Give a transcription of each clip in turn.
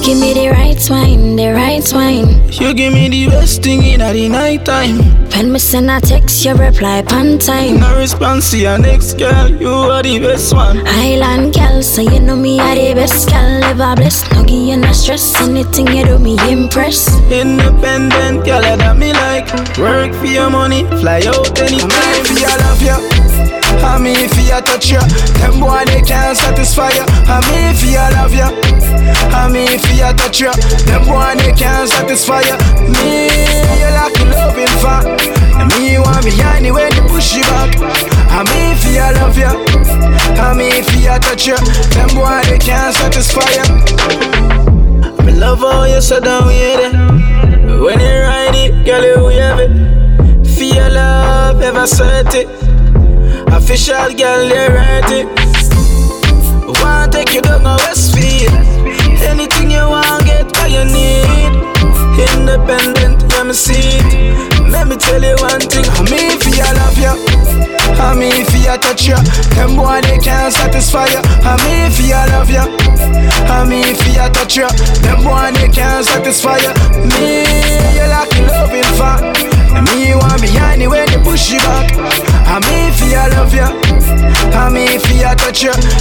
You give me the right wine, the right wine. You give me the best thing in the night time. When me send a text, you reply on time. No response to your next girl, you are the best one. Island girl, so you know me are the best girl ever blessed. No give you no stress, anything you do me impress. Independent girl that me like. Work for your money, fly out anytime. For your love you. I me if you touch you, them boy they can't satisfy you. I me if you love you. I me if you touch you, them boy they can't satisfy you. Me you like a loving for, and me you want me anyway to push you back. I me if you love you. I me if you touch you, them boy they can't satisfy you. Me love how you sit down with it. When you ride it, girl, you have it. Feel love, ever set it. Official girl, they it. Wanna take you down a Westfield. Anything you want, get what you need. Independent, yeah, me see. Let me tell you one thing. I'm me for you, love you. I'm me for you, touch you. Them boy, they can't satisfy you. I'm me for you, love you. I'm me for you, touch you. Them boy, they can't satisfy you. Me, you like loving for. And me want me anyway, they push you back. I me for love you. I me for touch you.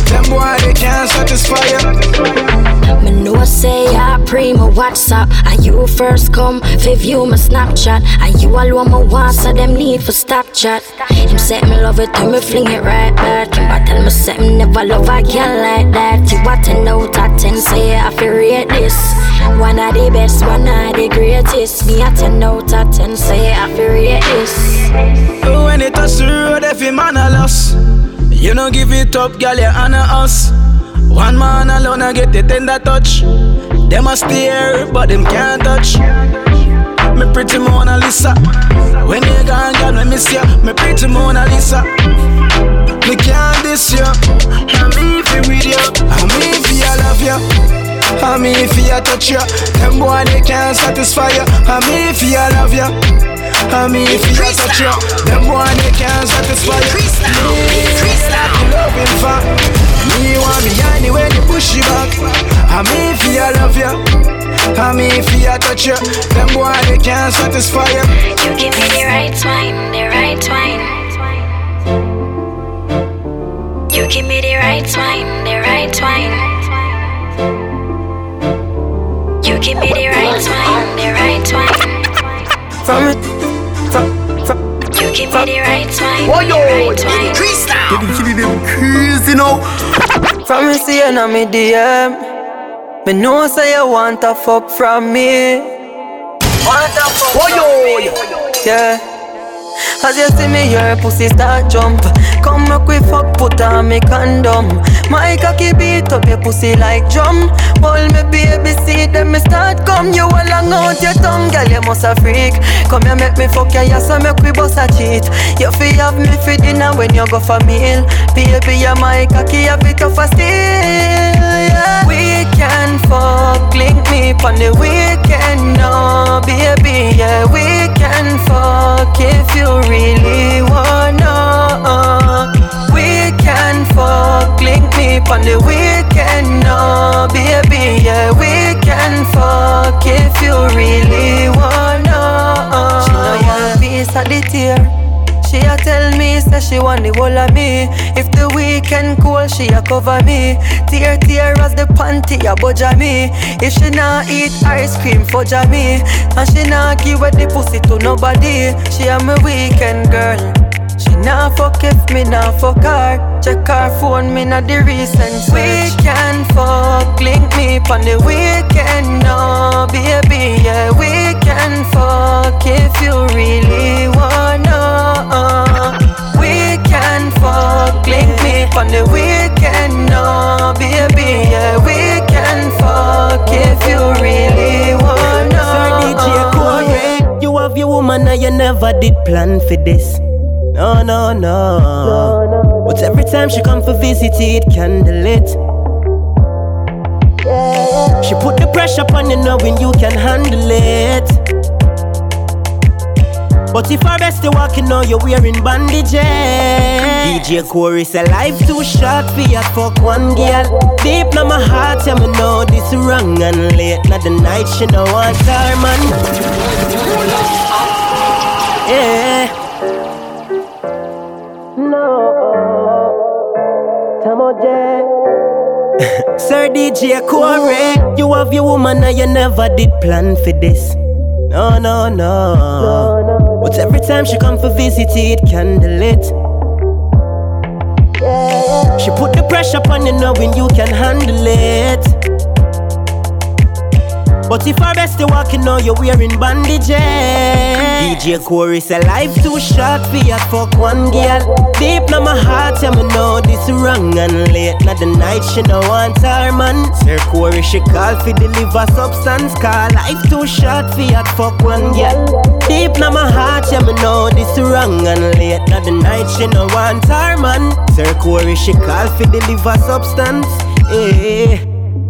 WhatsApp. And you first come, for view my Snapchat. And you alone my want, so them need for stop chat. Him say me love it, then me fling it right back. Him I tell me say me never love a girl like that. You want to know that ten, say I feel rate this. One of the best, one of the greatest. Me a ten out of ten, say I feel rate this. When it touch the road, every man a loss. You know give it up, girl, you honor us. One man alone I get the tender touch. Them a stare, but them can't touch. Me pretty Mona Lisa. When you gone, girl, me miss ya. Me pretty Mona Lisa. Me can't diss ya. I'm for with ya. I'm for ya, love ya. I'm me for ya touch ya. Them boy they can't satisfy ya. I'm me for ya love ya. I'm me for ya touch ya. Them boy they can't satisfy ya. Me like loving for. Me want me anyway to push you back. I'm me for ya love ya. I'm me for ya touch ya. Them boy they can't satisfy ya. You give me the right wine, the right wine. You give me the right wine, the right wine. You give me the right wine, the right wine. From it, from, from. You give me the right wine, oh, yo, the right wine. Crystal. You give me them crazy now. From me see you me DM. Me know say you want a fuck from me. Want a fuck oh, yo, from me. Yeah. As you see me, your pussy start jump. Come we fuck, put on me condom. My cocky beat up your pussy like drum. Hold me baby, see them me start come. You all long out your tongue, girl, you must a freak. Come here, make me fuck your ass and make we bust a cheat. You feel have me for dinner when you go for meal. Baby, you my cocky a bit of a steal. Yeah. We can fuck, link me on the weekend, no, baby. Yeah, we can fuck if you really wanna. Can fuck, link me on the weekend, no, baby. Yeah, we can fuck if you really wanna. Uh. She know you piece of the tear. She a tell me, say she want the whole of me. If the weekend cool, she a cover me. Tear, tear as the panty a budge me. If she not eat ice cream, fudge me. And she not give the pussy to nobody. She a my weekend girl. Not fuck if me not fuck her. Check her phone, me not the recent search. We can fuck, link me on the weekend, no baby, yeah. We can fuck if you really wanna. Uh, we can fuck, link me on the weekend, no baby, yeah. We can fuck if you really wanna. Sir DJ Corey, uh. you have your woman and you never did plan for this. No, no, no. But every time she come for visit, it candlelit. She put the pressure on you knowing you can handle it. But if our bestie walking now, you're wearing bandages. DJ Corey say life too short for you fuck one girl. Deep in my heart, yeah, me know this wrong and late. Not the night, she no want her man. Yeah. No. Sir DJ Corey, you have your woman and you never did plan for this. No, no, no. no, no. But every time she come for visit, it candlelit. She put the pressure upon you knowing you can handle it. But if I our bestie walking now, you're wearing bandages. DJ Corey say life too short for you fuck one girl. Deep in my heart, yeah me know this wrong and late. Not the night she no want her man. Sir Corey she call for deliver substance. Call life too short for you fuck one girl. Deep in my heart, yeah me know this wrong and late. Not the night she no want her man. Sir Corey she call for deliver substance. Eh.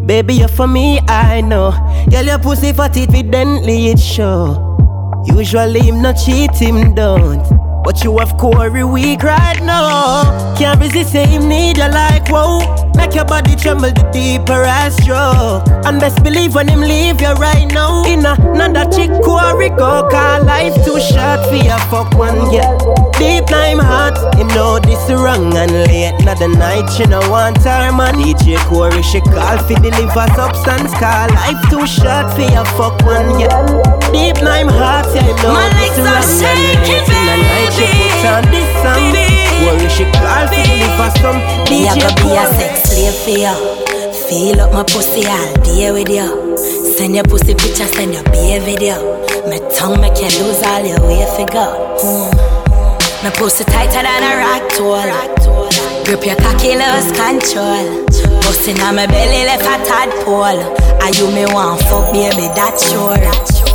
Baby, you're for me, I know. Girl, your pussy fat it evidently it show. Usually him not cheat, him don't. But you have Corey weak right now. Can't resist him need you like whoa. Make your body tremble the deeper I stroke. And best believe when him leave you right now. In a another chick Corey go. Call life too short for your fuck one girl. Deep time heart, him know this wrong and late. Not the night she no want her man. DJ Corey she call for deliver substance. Call life too short for your fuck one girl. Deep time heart, yeah him know My this legs are wrong and late. shaking, night she put on this song. Corey she call for deliver some. Me DJ go be a sex slave for you. Feel up my pussy all day with you. Send your pussy picture, send your beer video. My tongue make you lose all your way figure. Mm. My pussy tighter than a rock tool. Grip your cocky, lose control. Bustin' on my belly left a tadpole. Are you me want fuck, baby? That's sure.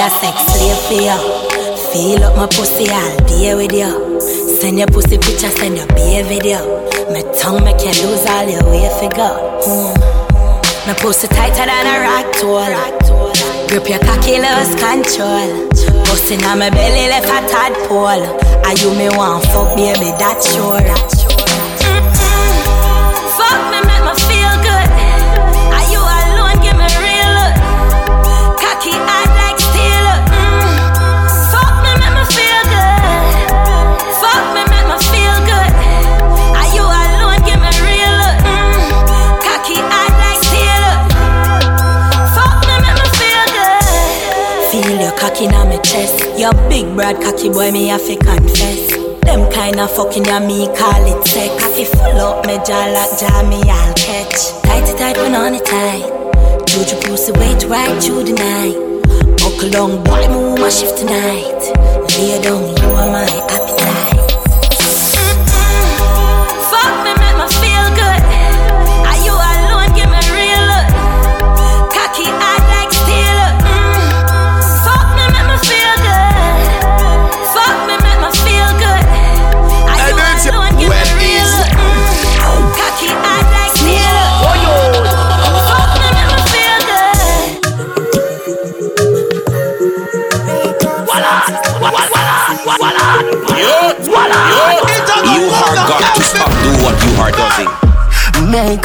A be sex slave for you. Feel up my pussy all day with you. Send your pussy picture, send your beer video. My tongue make you lose all your way figure. Mm. My pussy tighter than a rock tool. Grip your cocky, lose control. Bustin' on my belly left a tadpole. Are you me want fuck, baby? That's sure. Fuck me, Your big broad cocky boy, me have to confess. Them kind of fucking ya me call it sex. Cocky full up me jaw like me I'll catch. Tighty tight when on it tight. Juju pussy wait right through the night. Buckle down, boy, move my shift tonight. Lay down,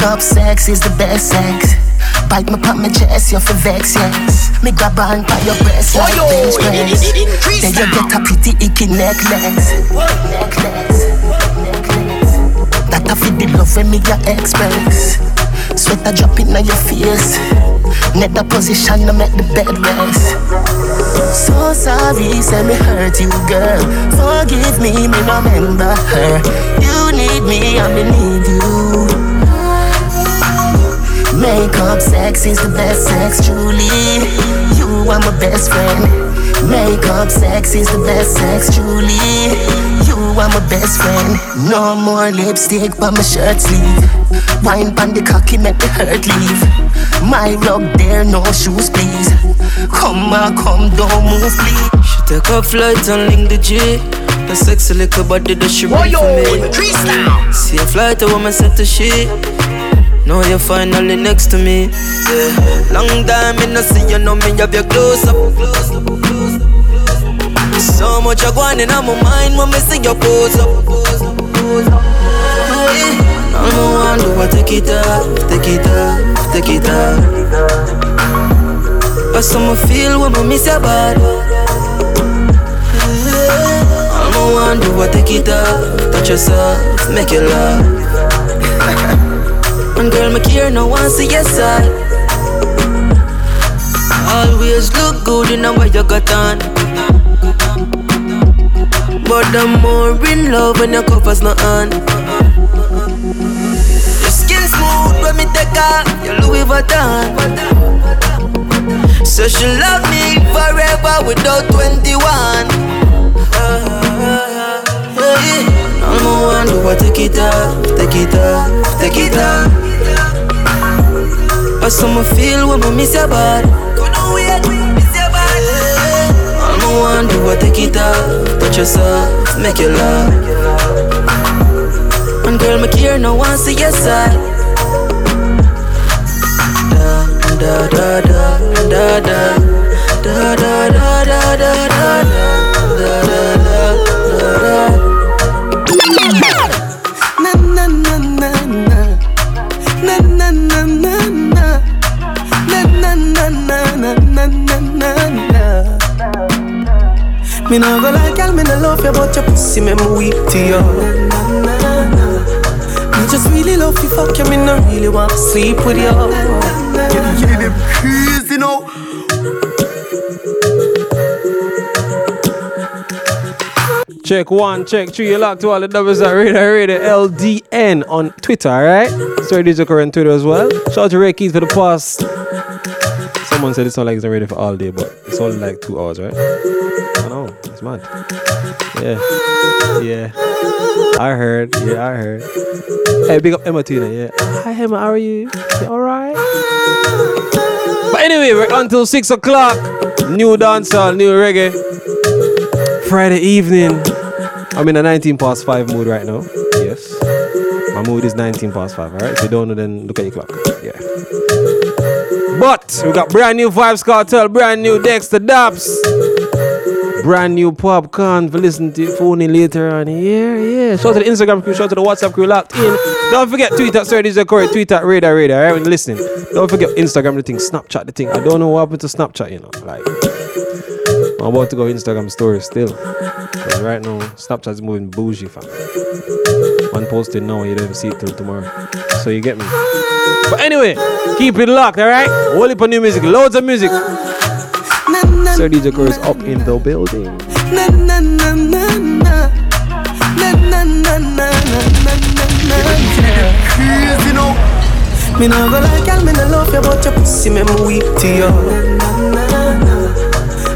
Makeup sex is the best sex. Bite me pop my chest, you're for vex, yes. Me grab on by your breast like bench press. Then you get a pretty icky necklace. Necklace, necklace. That a fit the love when me your express. Sweat a drop in your face. Net the position to make the bed rest. So sorry, say me hurt you, girl. Forgive me, me remember her. You need me, and me need you. Makeup sex is the best sex, truly. You are my best friend. Makeup sex is the best sex, truly. You are are my best friend. No more lipstick but my shirt sleeve. Wine on the cocky make the hurt leave. My rug there, no shoes please. Come on, come, don't move please. She take a flight and link the G. The sexy little body that she bring for me. See a flight, a woman set to she. Now you're finally next to me. Yeah. Long time in no see you, know me you have your close up. So much I going in my mind when me see your pose up. Hey. Now no one do I take it off, take it off, take it off. But some feel when I miss your body. I'm no one do I take it off, touch yourself, make you laugh. and girl, me care, no one see your side. Always look good in what you got on. But I'm more in love when your covers not on. Your skin smooth when me take off your Louis Vuitton. So she love me forever without 21. I'm a one do take it off, take it off, take it off. I saw me feel when I miss your body. Couldn't wait, miss your body. I'm a one do I take it off, touch yourself, make you laugh. And girl, me care, no one see your side. Da da da da da da da da da da da da da da da da da. Me nah go like girl, me nah love you, but your pussy make me weak to you. Me just really love you, fuck you, me nah really want to sleep with you. Kitty kitty them crazy now. Check one, check three. You locked to all the doubles that Radar Radio LDN on Twitter, alright? Sorry, these are on Twitter as well. Shout out to Ray Keys for the past. Someone said it's not like it's not ready for all day, but it's only like two hours, right? I know, it's mad. Yeah, yeah. I heard, yeah, I heard. Hey, big up Emma Tina, yeah. Hi Emma, how are you? You alright? But anyway, we're until six o'clock. New dancehall, new reggae. Friday evening. I'm in a 19 past 5 mood right now. Yes. My mood is 19 past 5, alright? If you don't know, then look at your clock. Yeah. But we got brand new Vybz Kartel, brand new Dexta Daps, brand new Popcaan for listening to your phone later on. Yeah, yeah. Shout out to the Instagram crew, shout out to the WhatsApp crew locked in. Don't forget, tweet at Sir DJ Corey, tweet at Radar Radio, alright? When you're listening. Don't forget Instagram the thing, Snapchat the thing. I don't know what happened to Snapchat, you know. Like, I'm about to go Instagram story still. Because right now, Snapchat's moving bougie, fam. One posting now, you don't even see it till tomorrow. So you get me. But anyway, keep it locked, alright? Whole heap of new music, loads of music. Sir DJ Core is up in the building. Crazy now. Me nah go like y'all, me nah love you, but your pussy make me weep to you.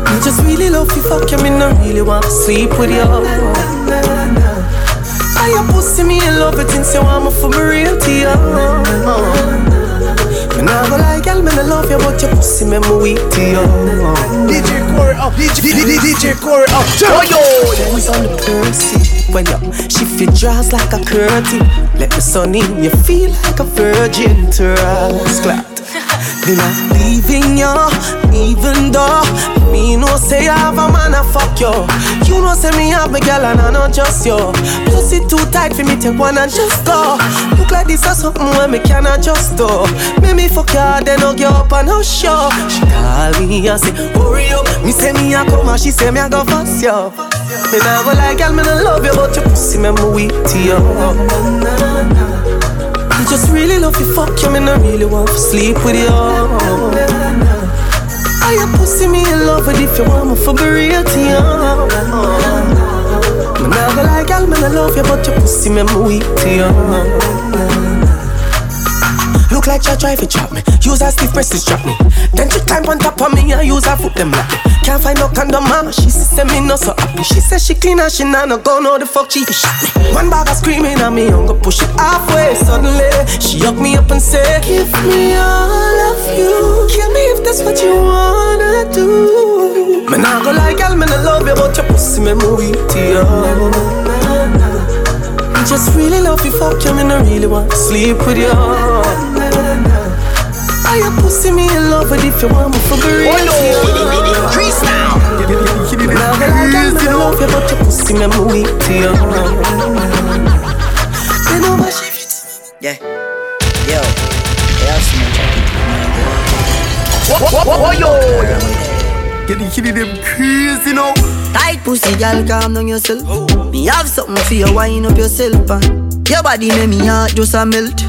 Me just really love you, fuck you, me nah really want to sleep with you. Why your pussy me in love with things you want me for me real to oh, you. Oh. Me nah go like girl, me nah love you, but your pussy make me weak to oh, you. DJ Corey up. DJ, DJ Corey up. Oh yo. Hands on the pussy when you shift your jaws like a curtain. Let the sun in, you feel like a virgin trust cloud. Me not leaving you, even though me no say I have a man a fuck you. You no say me have a girl and I not just you. Pussy too tight for me take one and just go. Look like this or something where me cannot just do. Make me fuck you, then hug you up and hush you. She call me and say hurry up. Me say me a come and she say me a go fuss you. Me nah go like girl, me nah love you, but your pussy me me weak to you. Just really love you, fuck you, me nah really want to sleep with you. I your pussy me in love with if you want me for be real to you. Me go like girl, me nah love you, but your pussy me me weak to you. Like she try to trap me. Use her stiff breast to strap me. Then she climb on top of me and use her foot them like me. Can't find no condom, man. She say me no so happy. She say she clean and she nah no go no the fuck she shot me. One bag of screaming at me, I'm gonna push it halfway. Suddenly she hug me up and say, Give me all of you. Kill me if that's what you wanna do. Me nah go like girl, me nah love you, but your pussy me move it to you. I just really love you, fuck you, me no really want to sleep with you. I you pussy me in love with if you want me for real. Oh no, increase now. Now I like me love you, but your pussy me I'm weak to you. You know my shit. Yeah, yo, yeah, some What, what, what, yo? Get the kitty them crazy now. Tight pussy, girl, calm down yourself. Oh. Me have something for you, wind up yourself, man. Your body make me heart just a melt.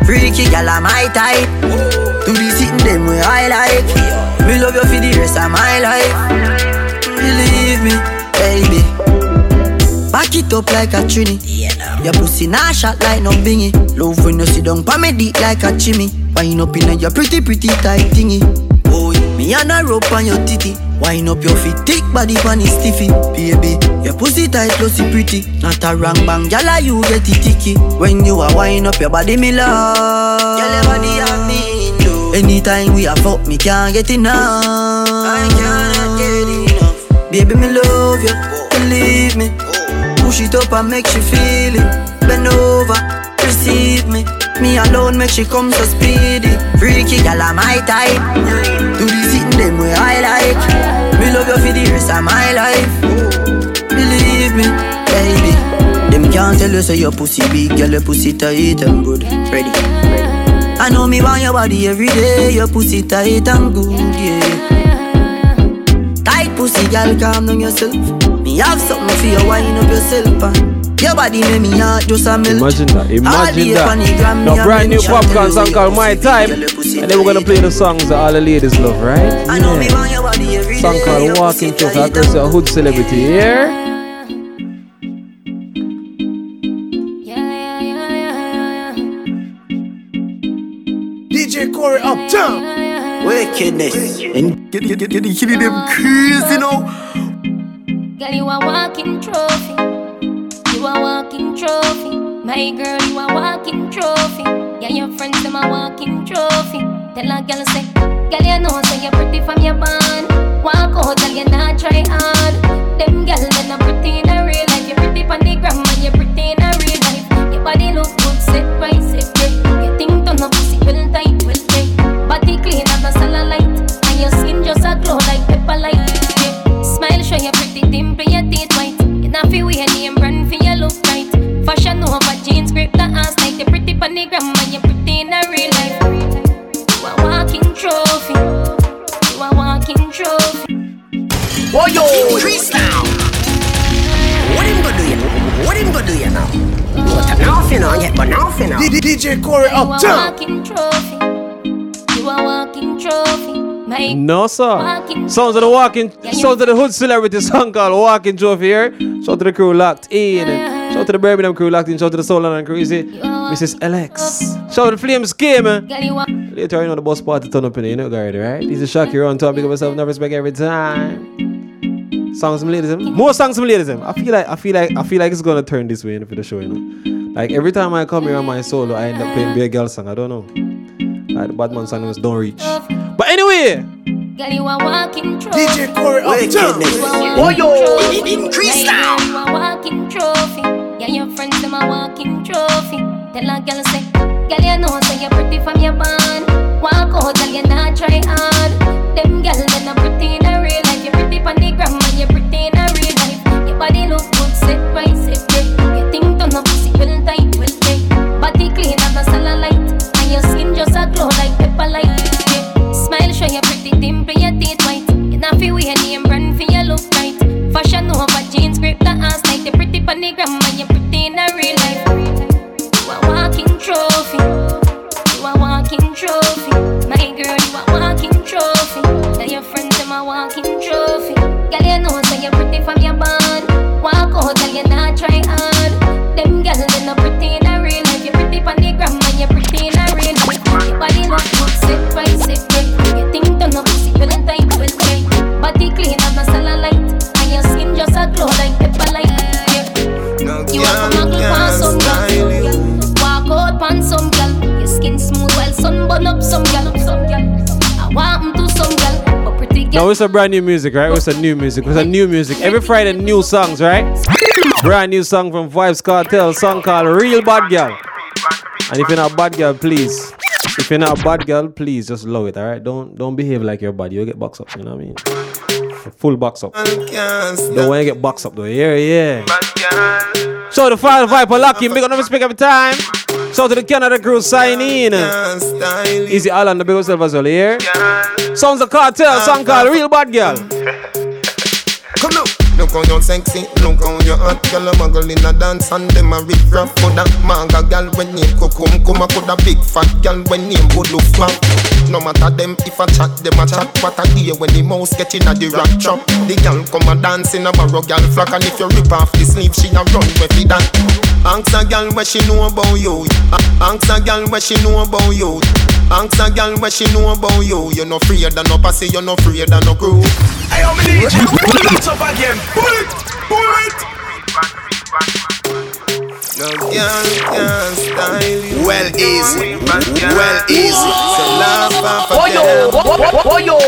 Freaky gal, I'm my type. Do the sitting them way I like. Me love you for the rest of my life. Believe me, baby. Back it up like a trini. Your pussy nah shot like no bingy. Love when you sit down pa me deep like a chimney. Wind up in your pretty pretty tight thingy. Me and a rope on your titty. Wind up your feet, thick body pan is stiffy. Baby, your pussy tight, glossy, pretty. Not a wrong bang, gyal you get it ticky. When you are wind up your body, me love. Gyal your body have me do. Anytime we are fuck, me can't get enough. I cannot get enough. Baby, me love you, believe me. Push it up and make you feel it. Bend over, receive me. Me alone make she come so speedy. Freaky I'm my type. Them way I like. Me love you for the rest of my life. Believe me, baby. Them can't tell you say your pussy big, girl, your pussy tight and good. Ready? I know me want your body every day. Your pussy tight and good, yeah. Tight pussy, girl, calm down yourself. Me have something for you, wind up yourself. Uh. Your body make me heart just a melt. Imagine that, imagine that. Now brand new Popcaan song called My Time. And then we're gonna play the songs that all the ladies love, right? Yeah. Song called Walking Talk. I can a Hood Celebrityy here. Yeah, yeah, yeah, yeah, yeah. DJ Corey uptown. Wickedness. And get, get, get, get, get them crazy now. Girl, you a walking trophy you a walking trophy. My girl, you a walking trophy. Yeah, your friends them a walking trophy. Tell a girl say, girl you know say you're pretty from your band. Walk out, girl you not try hard. Them girl they not pretty in a real life. You're pretty on the gram and you're pretty in a real life. Your body look good, set right, set over jeans, grip the ass like the pretty on the gram and you pretty in a real life. You a walking trophy. You a walking trophy. Oh yo, increase now. What him gonna do you? What him gonna do you now? But now you know yet, but now you know. DJ Corey up You a walking trophy. You a walking trophy. No, sir. Sounds of the walking, sounds of the Hood Celebrityy song called Walking Trophy here. Shout to the crew locked in. Shout to the Birmingham crew locked in. Shout to the Soul London crew. You see, Mrs. LX. Shout to the Flames game, man. Later, you know the boss party turn up in it, you know, already, right? He's a shock here on top. Big up yourself, never respect every time. Songs from ladies, eh? more songs from ladies. Eh? I feel like I feel like I feel like it's gonna turn this way in for the show, you know. Like every time I come here on my solo, I end up playing Bear Girl song. I don't know. Like the Batman song was Don't Reach. But anyway. Girl, you are walking trophy. DJ Corey uptown. Oh yo, increase now. You are walking trophy. Yeah, your friends them a walking trophy. Tell a girl say, girl you know say you're pretty from your band. Walk out, girl you not try hard. Them girl they not pretty in a real life. You pretty on the gram No, it's a brand new music, right? It's a new music. It's a new music. Every Friday, new songs, right? Brand new song from Vybz Kartel, song called Real Bad Girl. And if you're not a bad girl, please. If you're not a bad girl, please just love it, alright? Don't don't behave like you're bad. You'll get box up, you know what I mean? Full box up. Don't want to get box up though. Yeah, yeah. So the final vibe for Lucky, big on speak every time. So to the Canada crew sign in. Easy Island, the big yourself as well, here. Sounds a cartel, song called Real Bad Girl. Come now. Look how you sexy, look how you hot Girl a muggle in a dance and them a riff raff Coulda manga girl when name Kokum Kuma Coulda big fat girl when name Bulu Fat No matter them if I chat, them a chat What a day when the mouse get in a the rock chop The girl come a dance in a barrow girl flock And if you rip off the sleeve, she a run with it that Ask a girl what she know about you Ask a girl what she know about you Ask a girl what she know about you You're no afraid of no pussy, you're no afraid of no crew Hey, I'm DJ. Pull it up again. Pull it. Pull it. No girl can style you. Well easy. Well easy. So laugh off yo. again. Oh.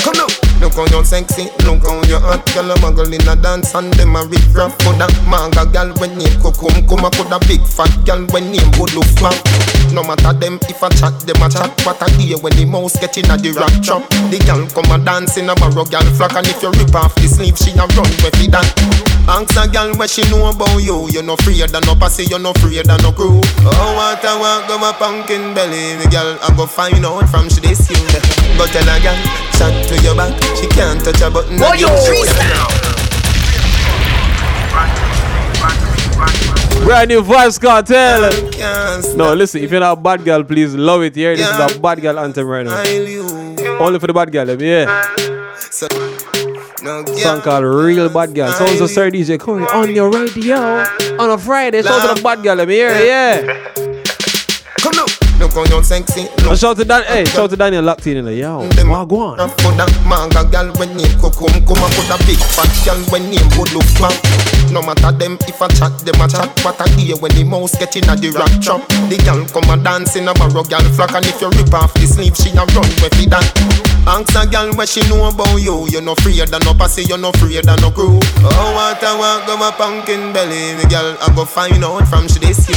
Come now. Look how you sexy, look how you hot Girl a muggle in a dance and them a riff raff Coulda manga girl when name Kokum Kuma Coulda big fat girl when name Bulu Fat. No matter them if I chat, them a chat What a day when the mouse get in a the rock chop The girl come a dance in a barrow girl flock And if you rip off the sleeve, she a run with it that. Ask a girl what she know about you You no afraid of no pussy, you no afraid of no crew. Oh, what I want, go my pumpkin belly Me girl, I go find out from she this you Go tell a girl, chat to your back She can't touch a button yo. you can Brand new Vybz Kartel. No, listen, if you're not a bad girl, please love it here. This is a bad girl anthem right now. Only for the bad girl, let me hear. Song called Real Bad Girl. Sounds of Sir DJ Corey on your radio on a Friday. Shout out to the bad girl, let me hear. Yeah. Come. Look how you sexy. And shout to Dan. Hey, shout to Daniel locked in. Yo, what go on? Coulda manga girl when name Kokum Kuma Coulda big fat girl when name Fat No matter them if I chat, them a chat. What a day when the mouse get in a the rock chop The girl come a dance in a barrow girl flock And if you rip off the sleeve, she a run with it. That Ask a girl what she know about you. You no afraid of no pussy, you no afraid of no crew. Oh, what I want, go my pumpkin belly. Me girl, I go find out from she this you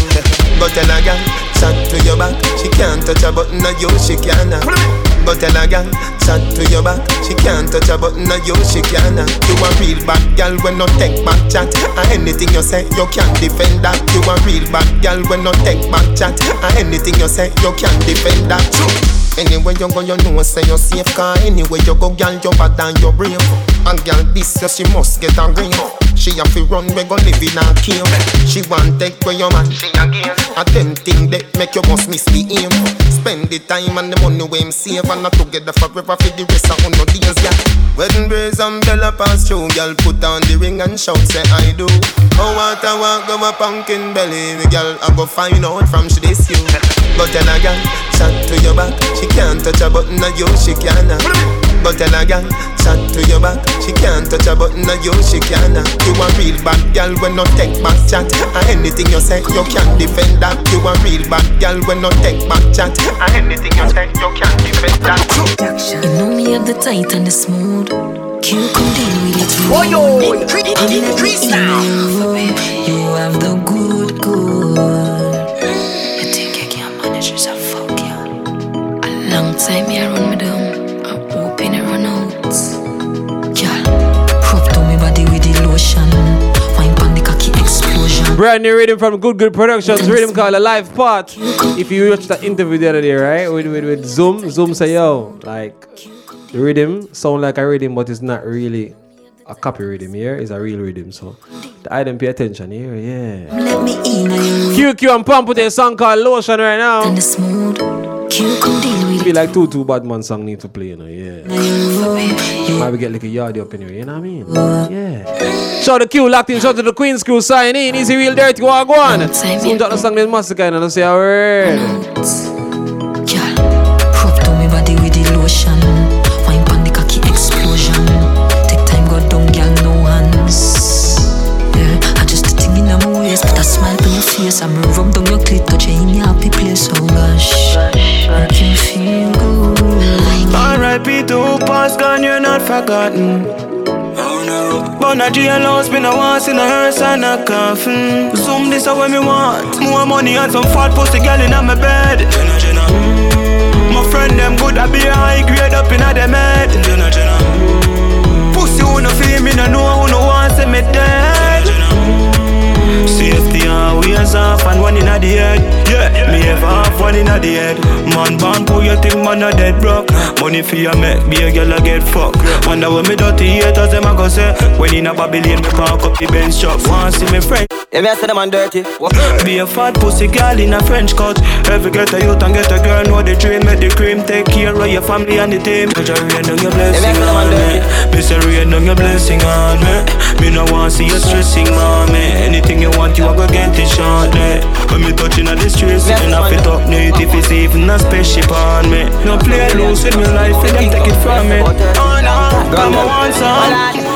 Go tell a girl, chat to your back. She can't touch a button of you, she can't Go tell a girl, chat to your back. She can't touch a button of you, she can't. You a real bad girl when no take back chat. And anything you say, you can't defend that. You a real bad girl when no take back chat. And anything you say, you can't defend that. Anywhere you go, you know say you're safe. Cause anywhere you go, girl, you're bad and you're brave. And girl, this year she must get a green She have to run, we go live in a cave. She want take where your man she again A them thing that make you must miss the aim. Spend the time and the money we him save And not together forever for the rest of no days, yeah. Wedding brace and bella pass through Girl, put on the ring and shout, say I do. Oh, what I want, go my pumpkin belly. Me girl, I go find out from she this you. Go tell a girl, chat to your back. She can't touch a button of you, she can't Go tell a girl, chat to your back She can't touch a button of you, she can't You a real bad girl when no take back chat And anything you say, you can't defend that You a real bad girl when no take back chat And anything you say, you can't defend that You know me have the tight and the smooth. You come deal with it. Oh, yo. I'm Increase- not increase in now. you. You have the good, good. You think you can manage yourself? Fuck yeah. A long time you run Brand new rhythm from Good Good Productions, rhythm called A Life Part. If you watched that interview the other day, right, with, with, with Zoom, Zoom say, yo, like, the rhythm sound like a rhythm, but it's not really a copy rhythm here, it's a real rhythm. So the item pay attention here, yeah. Let me in QQ and Pump with a song called Lotion right now. And the smooth. Q come deal with like two two bad man song need to play, you know, yeah. Might Maybe get like a yardie up anyway, you know what I mean? Yeah. Shout the Q locked in, shout to the Queen's crew sign in, easy real dirty, go on, go on. Soon drop the song this massacre and I'll say a word. Gone, you're not forgotten. But a jailhouse, been a once in a hearse and a coffin. Zoom this out when me want. More money and some fat pussy girl in my bed. Jenna, Mm, My friend them good, I be high grade up in a them head. Pussy who no feel me, no know who no want see me dead. Safety always off and one in the head. Yeah, me ever have one in the head. Man, born pull you think man a dead broke. Money for your make, be a girl a get fucked. Wonder when me dirty haters them a go say. When in a Babylon, me park up the bench shop. Want see me friend. Yeah, me I say them man dirty. Be a fat pussy girl in a French cut. Every get a youth and get a girl know the dream. Make the cream take care of your family and the team. Cause you rain on your blessing on me. Me say rain on your blessing on me. Me no want see you stressing mommy. Anything you want you a go get it shortly. When me touching on the streets, sitting off it up neat. If it's even a spaceship on me. No play loose with me life, and them take it from me. Oh no, come on, want some.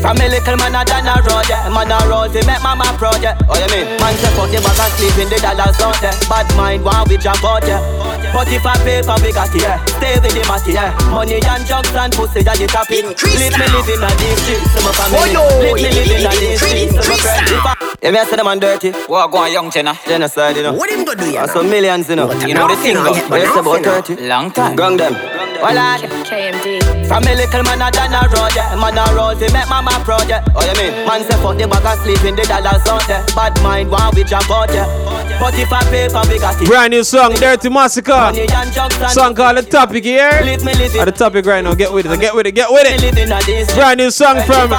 From a little man a done a road, yeah Man a roll to make mama proud, yeah Oh, you mean? Man say fuck the bag and sleep in the dollars out there Bad mind, one we jump out, yeah But if I paper, we got it, yeah Stay with the matty, yeah Money and drugs and pussy, that you topic Let me live in a these streets, some of family Let me live in a these streets, some of friends If I yeah, me I say them man dirty. What go on, young Jenna? Genocide, you know. What him go do, yeah? Some millions, you know. You know the thing, go. But it's about 30. Long time. Gang them. Well, lad. KMD. From a little man a done a road, yeah. Man a roll to make mama proud, yeah. Oh, you mean? Man say fuck the bag and sleep in the dollars out there. Bad mind, one we jump out, yeah. But if I paper, we got it. Brand new song, Dirty Massacre. Money and drugs and Song called The Topic here. Let At the topic right now, get with it, get with it, get with it. live in a these Brand new song from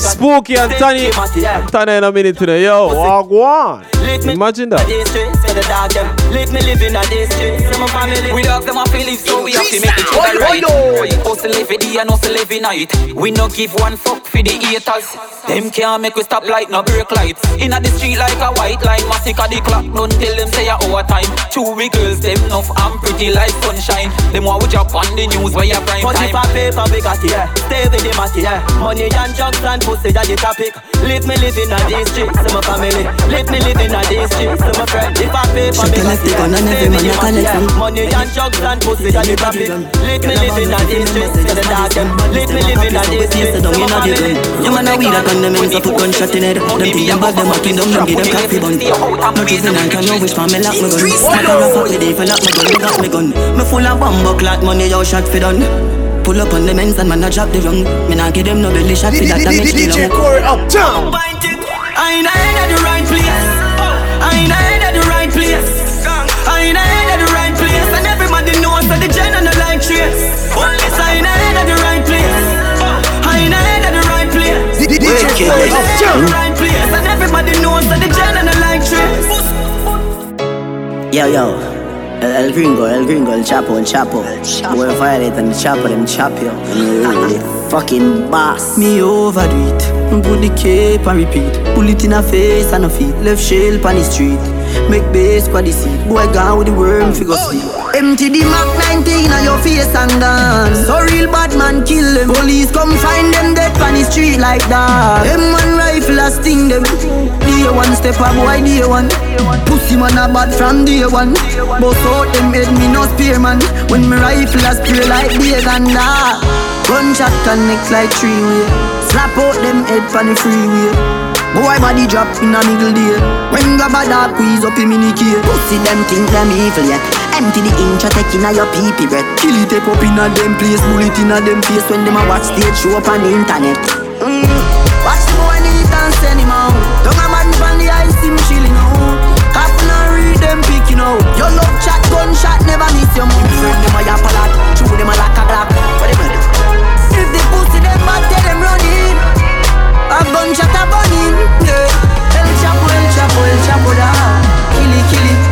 Spooky and Tony. Tony in a minute today, yo. Walk one. Imagine that. These streets, for the dog them. Let me live in a these streets. Some family. We dog them a feelings, so we have to make it sugar right. Hustle live for day and hustle every night. We no give one fuck for the haters. Them can't make we stop light, no break lights. Inna the street like a white line, massacre the clock. Don't tell them say a overtime. Two we girls, them enough and pretty like sunshine. Them want we drop on the news where you prime But if I time. paper, we got it, yeah. Stay with the matty, yeah. Money and drugs and pussy, that the topic. Let me live in a these streets, some family. Let me live in a these streets, some friends. If I paper, we got it, yeah. Stay with the matty, yeah. Money and drugs and pussy, that the topic. Let me live in a these streets, for the dog them. Let me live in a these streets, some family. You man a weed a gun, them ends up put gunshot in head Them think them bad, them a kingdom, them give them coffee bun No juvenile can know which man me lock me gun Like a rap with if I lock me gun, me got me gun Me full of bumbo clot money, yo shot fi done Pull up on the men's and man a drop the rung Me nah give them no belly shot fi that damage the DJ Corey uptown. I ain't head at the right place. I ain't head at the right place. I ain't head at the right place. And everybody knows that the gen DJ Corey uptown. Place. And everybody knows that the gen and the like trace. Yo yo El, el gringo, el gringo, el chapo, el chapo Boy violate and the chapo, them chop you mm. ah, Fucking boss Me overdo it. Put the cape and repeat. Pull it in her face and her feet. Left shell on the street. Make base for the seat. Boy gone with the worm figure oh, sleep. Empty the Mac 19 on your face and dance. So real bad man kill them. Police come find them dead on the street like that. Them one rifle a sting them. Day one step a boy day one. Pussy man a bad from day one. Bust out them head me no spear man. When me rifle a spray like days and that. Gunshot connect like three way. Slap out them head on the freeway. Boy body drop in a middle day. When grab a dog squeeze up in the cave. Pussy them think them evil yet. Empty the incha take in a your peepee breath. Kill it up in a them place, bullet in a them face when them a watch stage show up on the internet. Mm. Watch the boy need and send. Don't a man from the ice, him chilling out. Cop and read them picking out. Your love chat, gunshot, never miss your mouth. Friend them a yap a lot, chew them a lock a glock. What they do? If the pussy them bad, tell them run in. A gunshot a bun. Yeah. El Chapo, El Chapo, El Chapo da. Kill it, kill it.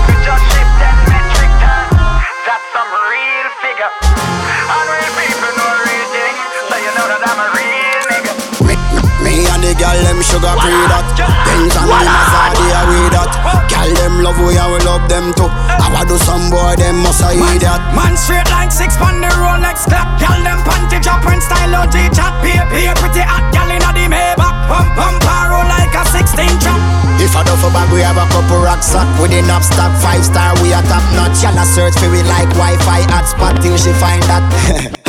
them sugar free that Benz and the Mazda are with that Gal them love we and we love them too I want do some boy them must I eat that Man straight like six on the Rolex clock. Gal them panty drop and style OG chat. Be be pretty hot gal inna the Maybach. Pump pump roll like a 16 trap. If I duffel bag we have a couple rocks sack With enough stock five star we a top notch Y'all a search for we like Wi-Fi hotspot till she find that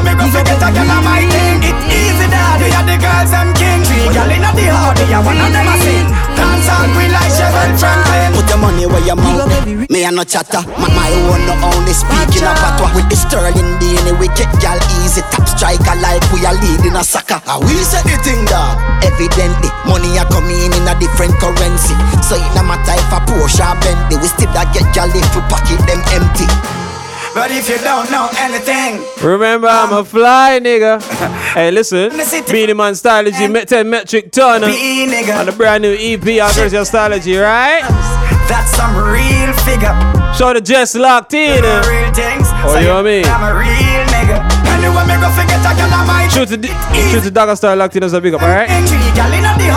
Anyway, me go forget a gal on my thing. It easy daddy, and the girls them king. Three gal inna the hardy, and one of them a sing. Dance all queen like Chevron Franklin. Put your money where your mouth Me a no chatter My, my own no only speaking a patois With the sterling DNA we get gal easy Top striker like we are leading a soccer And we say the thing dog Evidently Money a come in in a different currency So it no matter if a Porsche or Bentley We still da get gal if we pocket them empty But if you don't know anything, Remember, I'm a fly nigga. hey, listen. Beenie Man Stylogy, me- 10 metric ton. On the brand new EP, our version Stylogy, right? that's some real figure. Show the just locked in. uh. Real things. Oh, So you know what I mean? I'm a real nigga. Anyway, me go forget a gal on my Shoot the, shoot the Dagger Star locked in as a big up, alright?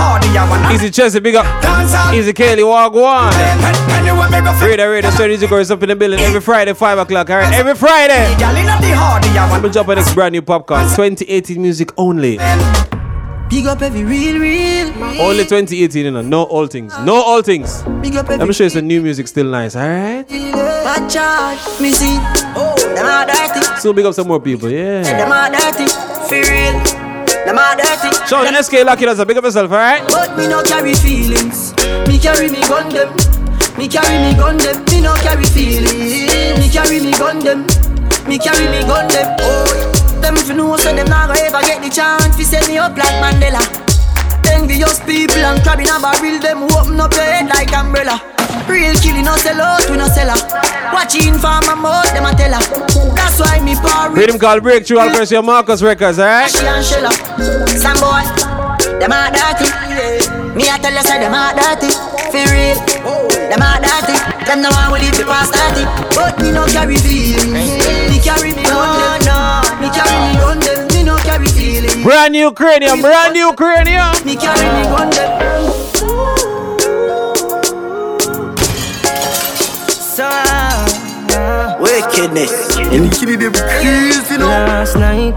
Thing. Three gal inna the hardy, and one of Easy Chelsea, big up. Dance all. Easy Kelly, walk one. Anyway, me go forget Radio, radio, so easy girls up in the building every Friday, 5 o'clock, alright? Every Friday. gal inna the hardy, and one I'm gonna jump on this brand new Popcaan. 2018 music only. Big up every real, real. Only 2018, you know. No all things. No all things. Big up Let every me show you some new music still nice, alright? Bad charge, me see. Oh, them are dirty. Still big up some more people, yeah. Them are dirty. For real. Them are dirty. Sean SK Lucky does a big up yourself, alright? But me no carry feelings. Me carry me gun them. Me carry me gun them. Me no carry feelings. Me carry me gun them. Me carry me gun them. Oh, them if you know so them not gonna ever get the chance to set me up like Mandela. Envious people and crab in a barrel, them open up your head like umbrella. Real killing no sell out, we no sell her. Watching for my mouth, them a tell her. That's why me power Rhythm called Breakthrough, I'll press your Marcus Records, alright? She and Shella. Some boy, them are dirty. Me I tell you, say them are dirty. For real, them are dirty. Them no one will leave the past dirty. But me no carry feelings. Me carry me gun them. Me carry me gun them. Me no carry feelings. Brand new cranium, brand new cranium. Me carry me gun them. Wickedness. You need to be baby crazy, no? Last night,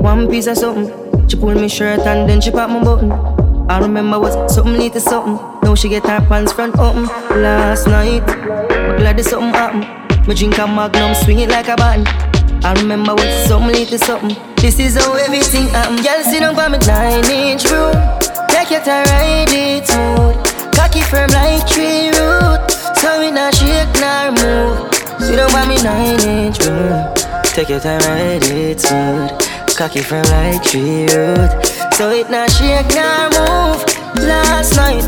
one piece of something. She pulled me shirt and then she popped my button. I remember was something lead to something. Now she get her pants front open. Last night, but glad there's something happen. Me drink a magnum, swing it like a button. I remember was something lead to something. This is how everything happen. Girl, sit down for me nine inch room. Take it to ride it smooth. Cocky firm like tree root. So we not shake nor move. Sit down for me nine inch room. Take your time, ride it smooth. Cocky firm like tree root. So it not shake nor move. Last night,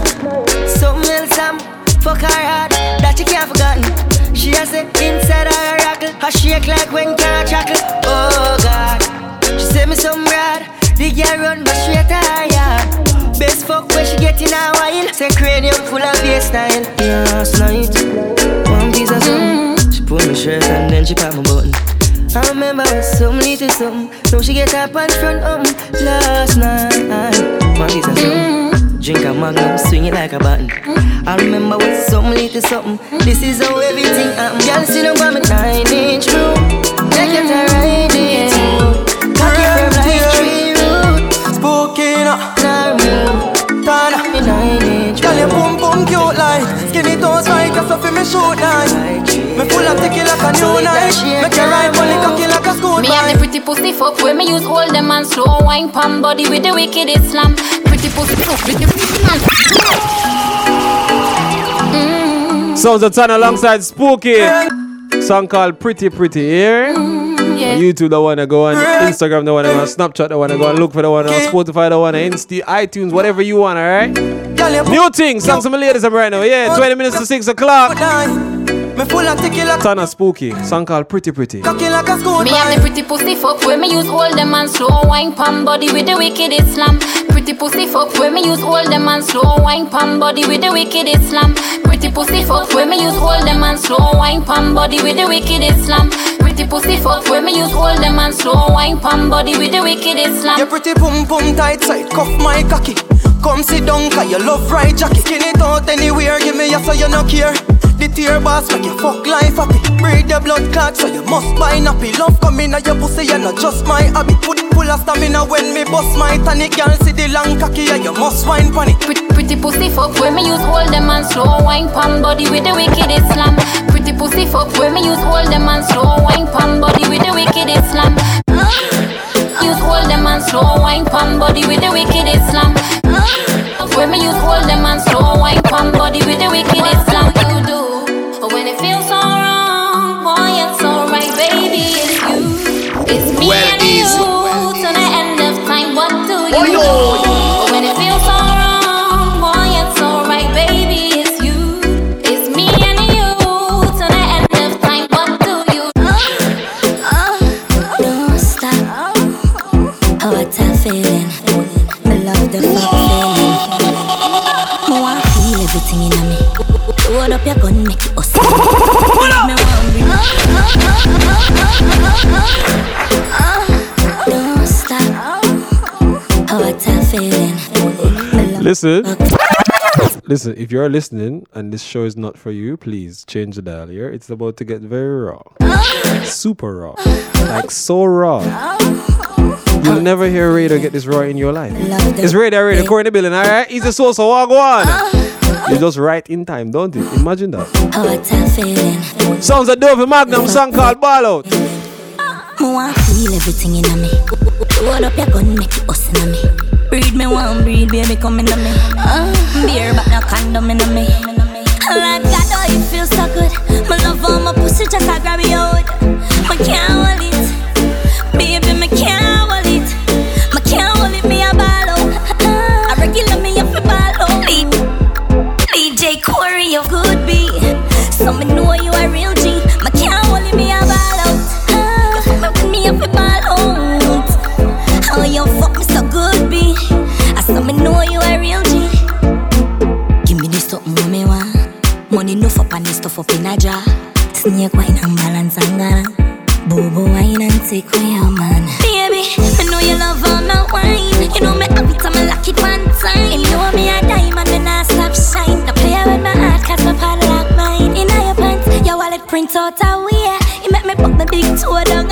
something else I'm fuck her hard that she can't forgotten. She has it inside her rockle. Her shake like when car chuckle. Oh God, she send me some rad. The girl run but she her yard. Best fuck when she get in her wine. Say cranium full of bass style. Last night, one piece of something. She my shirt and then she popped my button. I remember something lead to something. Now she get her pants front up last night. Piece of something. Drink a magnum, swing it like a button. I remember something lead to something. This is how everything happen. Girl, sit down by me nine inch room. Take it to ride it. Cocky from like tree toes like a me shoot like Me full of ticky like a new night Make you ride money cocky like a school Me have the pretty pussy fuck where me use all them and slow wine pam body with the wicked Islam. Pretty pussy fuck with the Sounds of Tan alongside Spooky. Song called Pretty Pretty, yeah? yeah. On YouTube, the one to go on Instagram, the one to go on Snapchat, the one to go and look for the one on Spotify, the one on Insta, iTunes, whatever you want, alright? New thing, songs from the ladies I'm right now, yeah. 20 minutes to 6 o'clock. Me full of tequila. Tana Spooky, song called Pretty Pretty. Cocky like a school Me have the pretty pussy fuck where me use all them and slow wine pan body with the wicked Islam. Pretty pussy fuck where me use all them and slow wine pan body with the wicked Islam. Pretty pussy fuck where me use all them and slow wine pan body with the wicked Islam. Pretty pussy fuck where me use all them and slow wine pan body with the wicked Islam. Your pretty pum pum tight side, cuff my cocky. Come sit down, cause you love right jacket. Skin it out anywhere, give me a so you no care. The tear boss make you fuck life happy. Breathe your blood clot, so you must buy nappy. Love come in your pussy, you not just my hobby. Put full of stamina when me bust my tonic. Girl, see the long cocky, yeah, you must wine pon it. Pretty, pretty pussy fuck where me use all them and slow wine pan body with the wicked Islam. Pretty pussy fuck where me use all them and slow wine pan body with the wicked Islam. Use all them and slow wine pan body with the wicked Islam. Where me use all them and slow wine pan body with the wicked Islam. Load up your gun, make it us. Pull up. Me want bring. Don't stop. How I tell feeling. Listen. Listen, if you're listening and this show is not for you, please change the dial here. It's about to get very raw. Super raw. Like so raw. You'll never hear Radar get this raw in your life. It's Radar, Radar, Corey in the building, alright? He's a source of walk on. Uh. You just right in time, don't you? Imagine that. I feeling. Sounds a Dovey Magnum song called Ball Out. I want to feel everything in me. Load up your gun, make it us in me. Breed me one, breed baby come in me. Uh, beer but no condom in me. Like God, oh it feels so good. My love on my pussy just a grab it out. I can't Money no for and this stuff up in a jar. Snake wine and balance and gana. Bobo wine and take away your man. Baby, I know you love all my wine. You know me have it, I'ma lock it one time. You know me a diamond, me not stop shine. No play with my heart, cause my padlock mine. In your pants, your wallet print out a way. You make me put my big toe down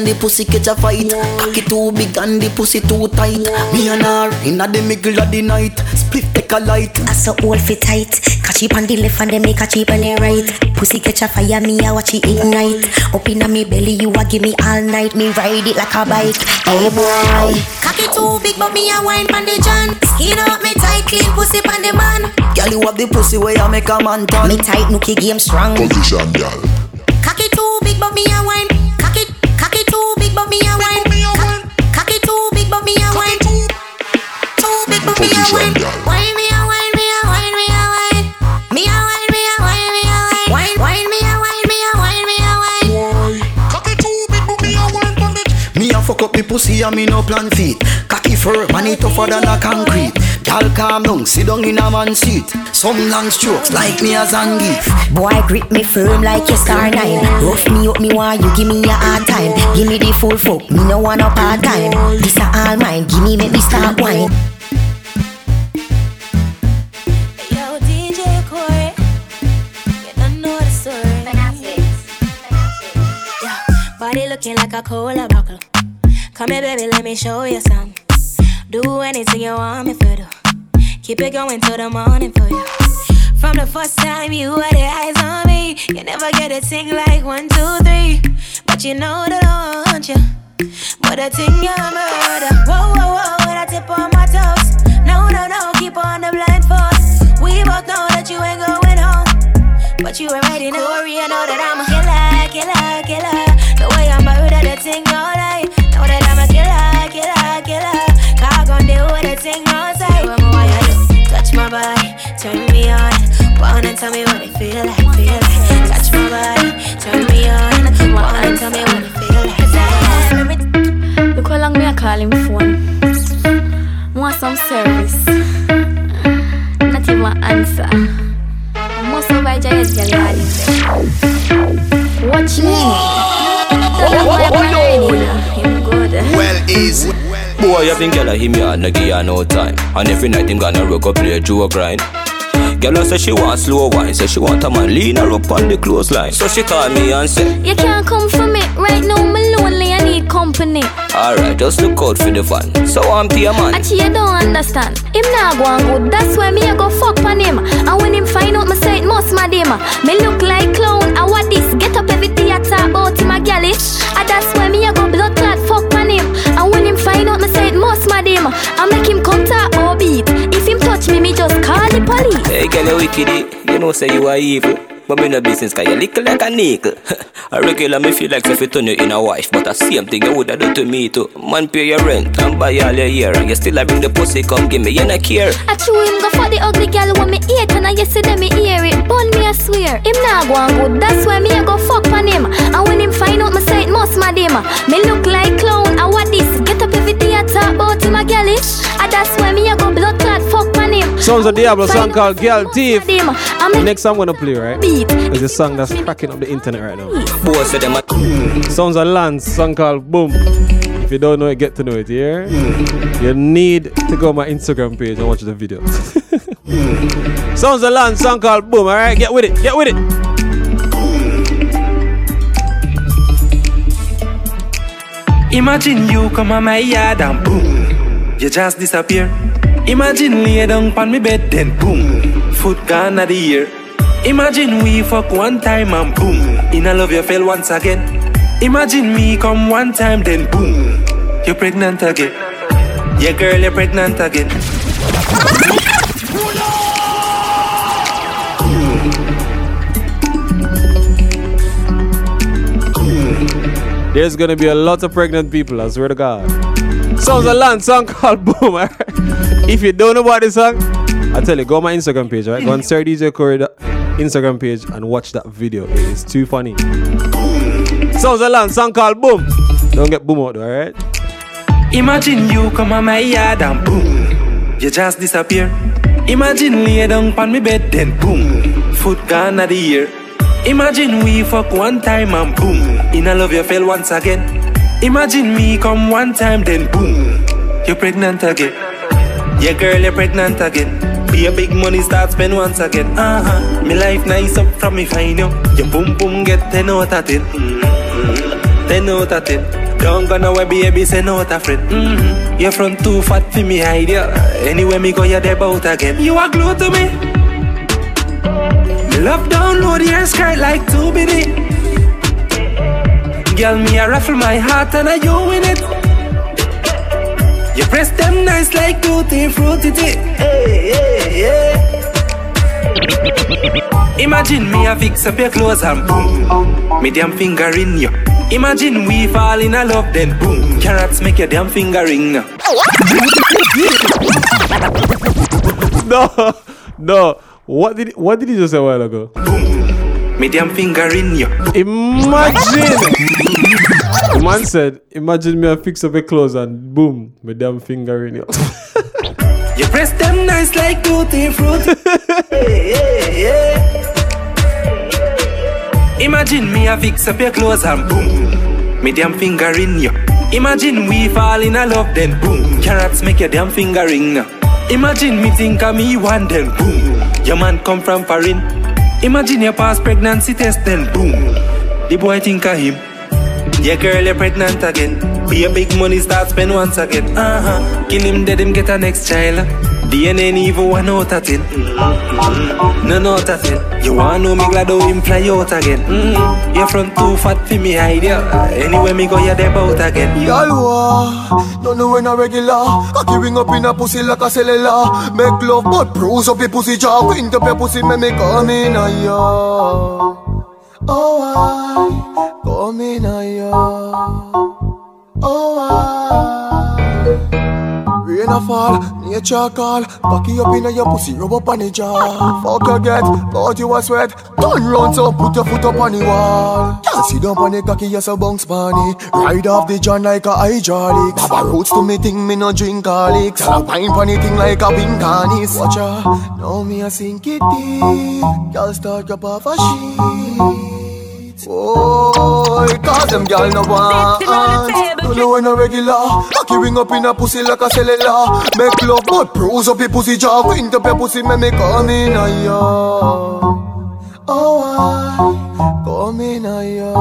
and the pussy catch a fight. Cocky too big and the pussy too tight. Me and her inna the middle of the night. Split take a light. I saw all fit tight. Catch it on the left and then make a cheap on the right. Pussy catch a fire, me I watch it ignite. Up inna me belly, you a give me all night. Me ride it like a bike. Hey boy. Cocky too big, but me a wine pon the john. Skin up me tight, clean pussy pon the man. Girl, you have the pussy where you make a man turn. Me tight, nookie game strong. Position, girl. Cocky too big, but me a wine. Cocky, cocky too big, but me a wine. Cock- Cocky too big, but me a wine. Too big, but me a wine. Fuck up me pussy and me no plan feet. Cocky firm and it tougher than a concrete. Girl calm down, sit down in a man seat. Some long strokes like me a Zangief. Boy, grip me firm like a star nine. Rough me up, me want you give me a hard time. Give me the full fuck, me no want no part time. This a all mine, give me make me start wine. Yo, DJ Corey, you don't know the story. looking like a cola buckle. Come here, baby, let me show you some. Do anything you want me to do. Keep it going till the morning for you. From the first time you had your eyes on me, you never get a thing like one, two, three. But you know that I want you. But the thing you murder. Whoa, whoa, whoa, that tip on my toes. No, no, no, keep on the blind force. We both know that you ain't going home. But you already know, you know that I'm a killer, killer, killer. Gon' deal with the thing all eh? night. What more you do? Touch my body, turn me on. Wanna tell me what it feel like, feel like. Touch my body, turn me on. Wanna tell me what it feel like. Look how long me a call him phone. Want some service. Not even answer. I must have by giant girl Watch me. Him good. Well, easy. Boy, you been girl him ya, no give no time. And every night him gonna rock up play Joe grind. Girl say she want slow wine, say she want a man lean her up on the clothesline. So she call me and say, You can't come for me. Right now, me lonely. I need company. Alright, just look out for the van. So I'm pay man. Actually, you don't understand. Him nah go on good. That's why me a go fuck on him. And when him find out, me say it must my him. Me look like clown. And what this? Get up every theater about him a. him. I make him come talk or beat. If him touch me, me just call the police. Hey girl, you wicked, know say you are evil. But me no business cause you little like a nickel. A regular me feel like if you turn you in a wife But the same thing you woulda do to me too. Man pay your rent and buy all your year And you still a bring the pussy come give me, you not care. I chew him go for the ugly girl when me hate And I yesterday me hear it. Bun me I swear. Him nah go on good That's why me a go fuck on him. And when him find out say it must mad him. Me look like clown And what this. Get up every day I talk about him a gallish And ah, that's why me a go blood Sounds of Diablo song called Girl Thief. The next song I'm gonna play, right? Beat. Is a song that's cracking up the internet right now. Boy say them a Sounds of Lance, song called Boom. If you don't know it, get to know it, yeah? You need to go on my Instagram page and watch the video. Sounds of Lance, song called Boom, alright? Get with it, get with it. Imagine you come on my yard and boom, you just disappear. Imagine lay down on me bed then boom, foot gone of the year. Imagine we fuck one time and boom, in a love you fell once again. Imagine me come one time then boom, you're pregnant again. Yeah girl, you're pregnant again. There's gonna be a lot of pregnant people, I swear to God. Sounds a Lance, song called Boom. If you don't know about this song, I tell you, go on my Instagram page, right? Go on Sir DJ Corey da- Instagram page and watch that video. It is too funny. Sounds a Lance, song called Boom. Don't get boom out alright? Imagine you come on my yard and boom, you just disappear. Imagine lay down on me bed then boom, foot gone of the year. Imagine we fuck one time and boom, in a love you fell once again. Imagine me come one time then boom, you're pregnant again. Yeah girl, you're pregnant again. Be a big money start spend once again. Uh huh. Me life nice up from me find you. Your boom boom get ten out of ten. Mm-hmm. Ten out of ten. Don't go nowhere, baby, say no to friend. Mm-hmm. Your front too fat for me hide ya. Anywhere me go, you're there bout again. You are glued to me. Me love download your skirt like too bitty. Girl, me a raffle my heart and I you win it. You press them nice like tutti frutti. Hey, hey, yeah. Imagine me a fix up your clothes and boom, me damn finger in you. Imagine we fall in a love, then boom, carrots make your damn finger ring. No, no. What did what did he just say a while ago? Me damn finger in you. Imagine. the man said, "Imagine me I fix up a clothes and boom, my damn finger in you." You press them nice like tutti frutti. hey, hey, yeah. Imagine me a fix up your clothes and boom, me damn finger in you. Imagine we fall in a love, then boom, carrots make your damn finger ring. Imagine me think of me one, then boom, your man come from foreign. Imagine your past pregnancy test, then boom, the boy think of him. Yeah, girl, you're pregnant again. Be a big money, start spend once again. Uh huh. Kill him dead, him get a next child. DNA ain't even one out at it. Mm-hmm. No note at it. You wanna know me glad how him fly out again. Mm-hmm. Your front too fat for me hide ya. Anywhere me go, you there out again. Y'all don't know when a regular. Cocky ring up in a pussy like a cellular. Make love but bruise up your pussy jaw. Wind up your pussy, make me come in a ya. Oh I come in a ya. Oh I. Rain a fall, nature call. Cocky up in your pussy, rub up on the jaw. Fuck you get, but you a sweat. Turn round so put your foot up on the wall. Can't sit down on the cocky, you so bounce money Ride off the john like a hydraulic. Baba roots to me thing, me no drink garlic. Tell a pon the thing like a pink harness Watch ya, now me a sink it deep. Girl start up off a sheet Oh, cause them gal no want You know when a regular. Cocky ring up in a pussy like a cellular. Make love but bruise up your pussy jaw. Wind up your pussy make me come in a ya. Oh I Come in a ya.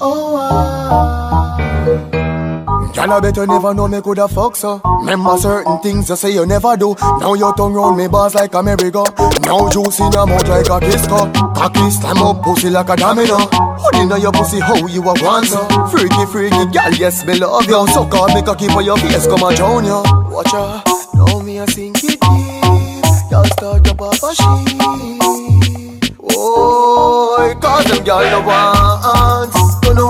Oh I Girl, I bet you never know me coulda fuck so Remember certain things you say you never do. Now you turn round me bars like a merry-go. Now juice in a mouth like a cup Cocky slam up pussy like a domino. Hood inna your pussy how you a want so Freaky, freaky, girl, yes, me love you So call me cocky for your face, come a drown you Watch ya, now me a sink it deep Y'all start up off a sheet Oh, cause them girl no want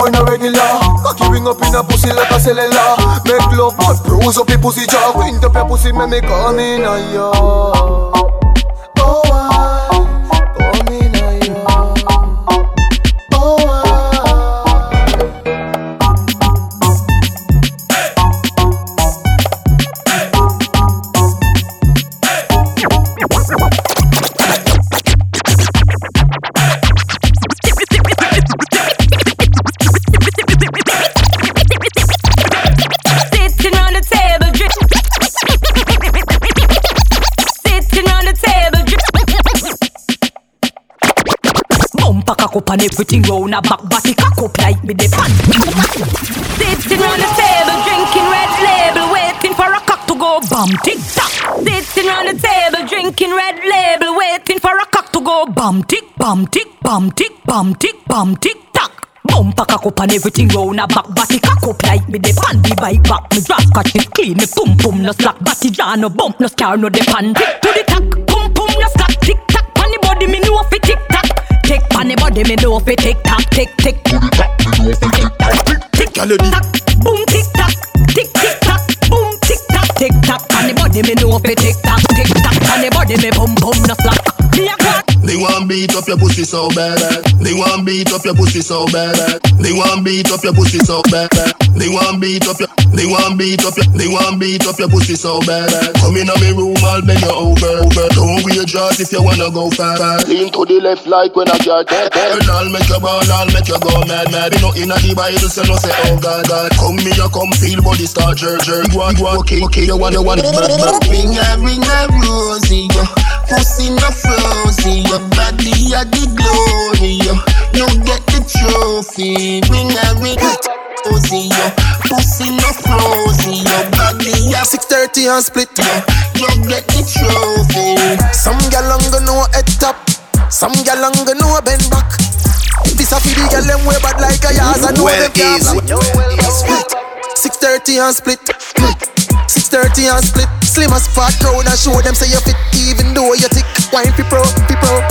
When a regular. Cocky ring up in a pussy like a cellular Make love but bruise up your pussy jaw. Wind up your pussy make me come in a ya cock up and everything round a back body cock up like me the pan. Sitting on the table, drinking red label, waiting for a cock to go bam tick tock. Sitting on the table, drinking red label, waiting for a cock to go bam tick, bam tick, bam tick, bam tick, bam tick tock. Bumper cock up and everything round a back body cock up like me the pan. The bike back me drop catch it clean me pum pum no slack body jaw no bump no scar no the pan. Tick to the tack, pum pum no slack tick tock. Pan the body me know fi tick tock. Tick pan the body me know fi tick tock. Tick tick. To the tack me know fi tick tock. Tick tock, boom tick tock. Tick tick tock, boom tick tock. Tick tock pan the body me know fi tick tock. Tick tock pan the body me pum pum no slack. Me a go They want beat up your pussy so bad. They want beat up your pussy so bad. They want beat up your pussy so bad. They want beat up your. They want beat up your. They want beat up your pussy so bad. Come in on me room, I'll bend you over. over. Don't wear jaws if you wanna go fast. Lean to the left like when I get dead. And I'll make you ball, I'll make you go mad, mad. You know in the Bible, so no say oh God, God. Come me, you come feel body start jerk, jerk. Go on, go on, okay, okay. You want, you want, bad, bad. Ring a ring a rosy, yo. Pussy no frozy, your body a the glory, yo. You get the trophy. Ring a ring a yo. Pussy no frozy, your body a 630 and split yo. You get the trophy. Some gal long go know head top Some gal long go know bend back This a for the gal them way bad like a yaz I know them can't split 630 and split. 630 and split. Slim as fat crowd and show them say you fit Even though you thick Wine people. fi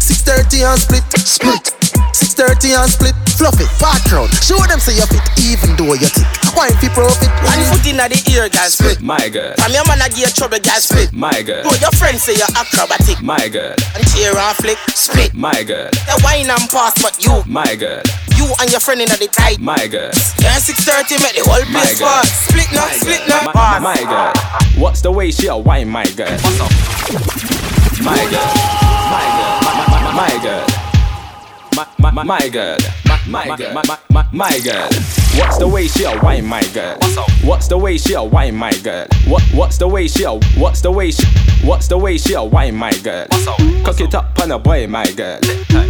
630 and split. Split 630 and split Fluffy, fat crowd Show them say you fit Even though you thick Wine fi pro, fit One foot inna the ear, guys, split. My girl, From your man, I give you trouble, guys, split. my girl, Bro, your friends say you're acrobatic. my girl, And tear and flick, split. my girl, The wine and pass, but you, my girl, you and your friend inna the tight. my girl. Yeah, 630, make the whole place girl. fall. Split now, split now, My, my girl, what's the way she a wine, my girl? What's up? My girl, my girl, my, my, my, my girl, my, my, my girl, my, My girl, my, my, my girl. What's the way she a wine, my girl? What's the way she a wine, my girl? What What's the way she a What's the way she What's the way she a wine, my girl? Cock it up on a boy, my girl.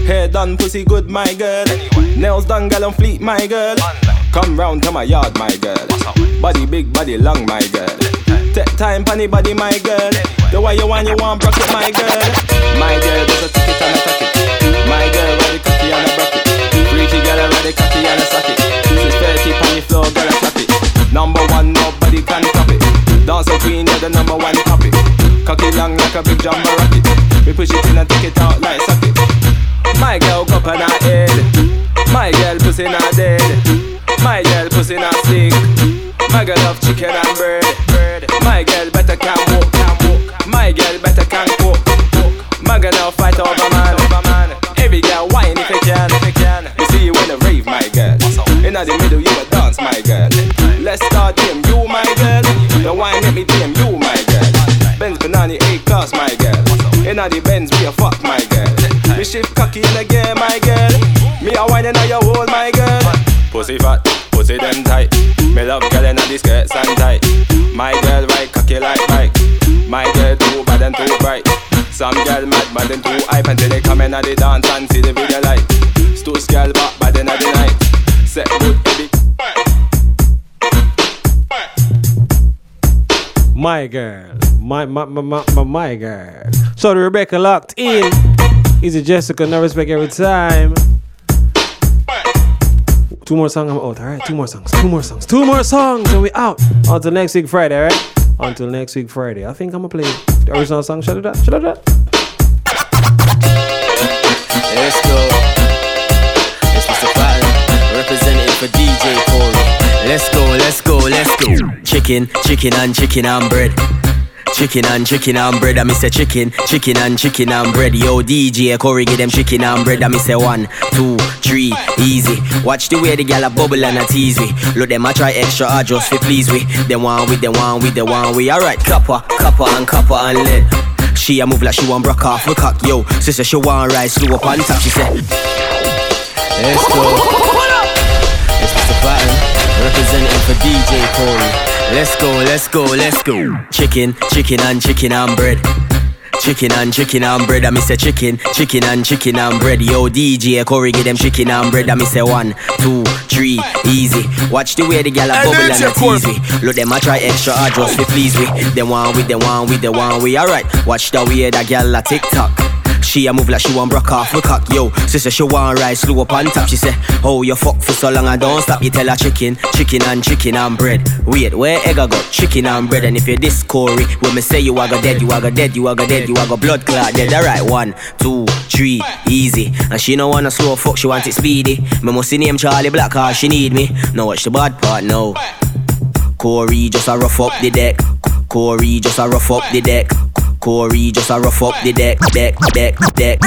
Hair done, pussy good, my girl. Nails done, gal on fleet, my girl. Come round to my yard, my girl. Body big, body long, my girl. Take time, panny body, my girl. The way you want, you want, broke it, my girl. My girl, just a ticket and a ticket. My girl, My girl, pussy My, my, my, my, my, girl. So the Rebecca locked in. Easy Jessica, no respect every time. Two more songs, I'm out. Alright, two more songs, two more songs, two more songs, and we out. Until next week Friday, alright? Until next week Friday. I think I'm gonna play the original song. Shut it up, shut it up. Let's go. It's Mr. Fallon, representing for DJ Corey. Let's go, let's go, let's go. Chicken, chicken and chicken and bread. Chicken and chicken and bread, I miss say chicken, chicken and chicken and bread. Yo, DJ Corey, give them chicken and bread, I miss say one, two, three, easy. Watch the way the gal a bubble and a tease we. Look them I try extra hard just fi please we. Them one with the one with the one we. Alright, copper, copper and copper and lead. She a move like she want broke off, we cock yo. Sister she want rise slow up on top. She said, Let's go. It's Mr. Patton, representing for DJ Corey. Let's go, let's go, let's go. Chicken, chicken and chicken and bread. Chicken and chicken and bread, I miss say chicken, chicken and chicken and bread. Yo, DJ Corey, give them chicken and bread, I miss say one, two, three, easy. Watch the way the gal a bubble and a tease we. Look them a try extra hard just to please we. Them one with the one with the one we. Alright, watch the way the gal a tick tock. She a move like she want broke off, we cock yo. Sister she want rise slow up on top. She say, Oh, you fuck for so long I don't stop. You tell her chicken, chicken and chicken and bread. Wait, where egg I got chicken and bread? And if you this Corey, when me say you a go dead, you a go dead, you a go dead, you a go blood clot dead. Alright, one, two, three, easy. And she no wanna slow fuck, she want it speedy. Me must name Charlie Black, cause she need me. Now watch the bad part now. Corey just a rough up the deck. Corey just a rough up the deck. Corey just a rough up the deck, deck, deck, deck,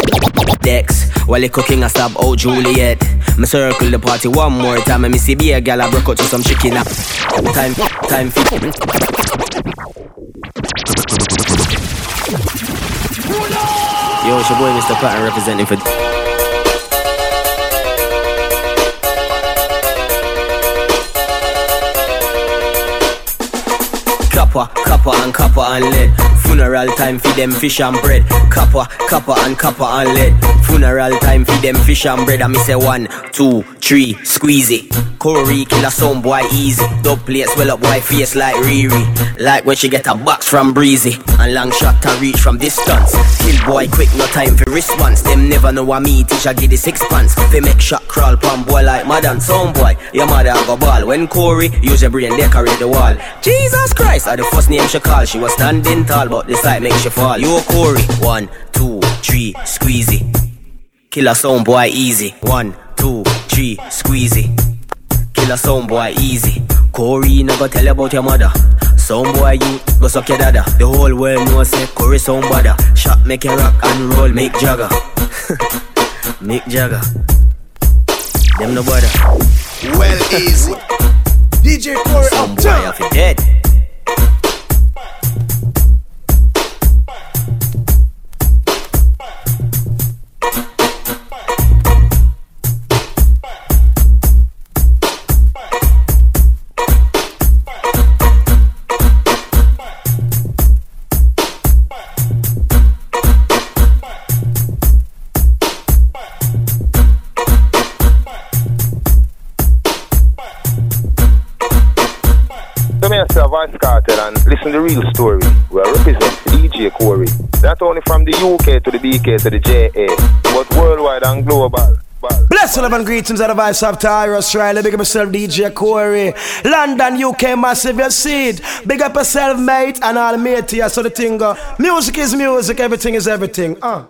decks. While he cooking, I stab out Juliet. Me circle the party one more time, and me see be a gal I broke out to some chicken up. Time, time for. Yo, it's your boy Mr. Patton representing for. Copper, copper and copper and lead. Funeral time for them fish and bread. Copper, copper and copper and lead. Funeral time for them fish and bread. I me say one, two, three, squeeze it. Corey kill a sound boy easy. Dub plates well up boy face like Riri. Like when she get a box from Breezy. And long shot to reach from distance. Kill boy quick, no time for response. Them never know what me teacher give the six pants. They make shot crawl pon boy like madam sound boy. Your mother go ball. When Corey use your brain decorate the wall. Jesus Christ, are the first name she call. She was standing tall, but this sight make she fall. Yo Corey, one, two, three, squeezy. Kill a sound boy easy. One, two, three, squeezy. Kill a sound boy easy. Corey never tell you about your mother. Some boy you go suck your dada. The whole world knows say Corey sound bada. Shot make you rock and roll, Mick Jagger. Mick Jagger. Them no bother. Well easy. DJ Corey Some boy off your dead. Listen the real story. We are represent DJ Corey. Not only from the UK to the BK to the JA, but worldwide and global. Bless love and greetings out of Ice of Tyre, Australia. Big up DJ Corey. London, UK, massive, your seed. Big up yourself, mate, and all mate here. So the thing go. Music is music, everything is everything. Uh.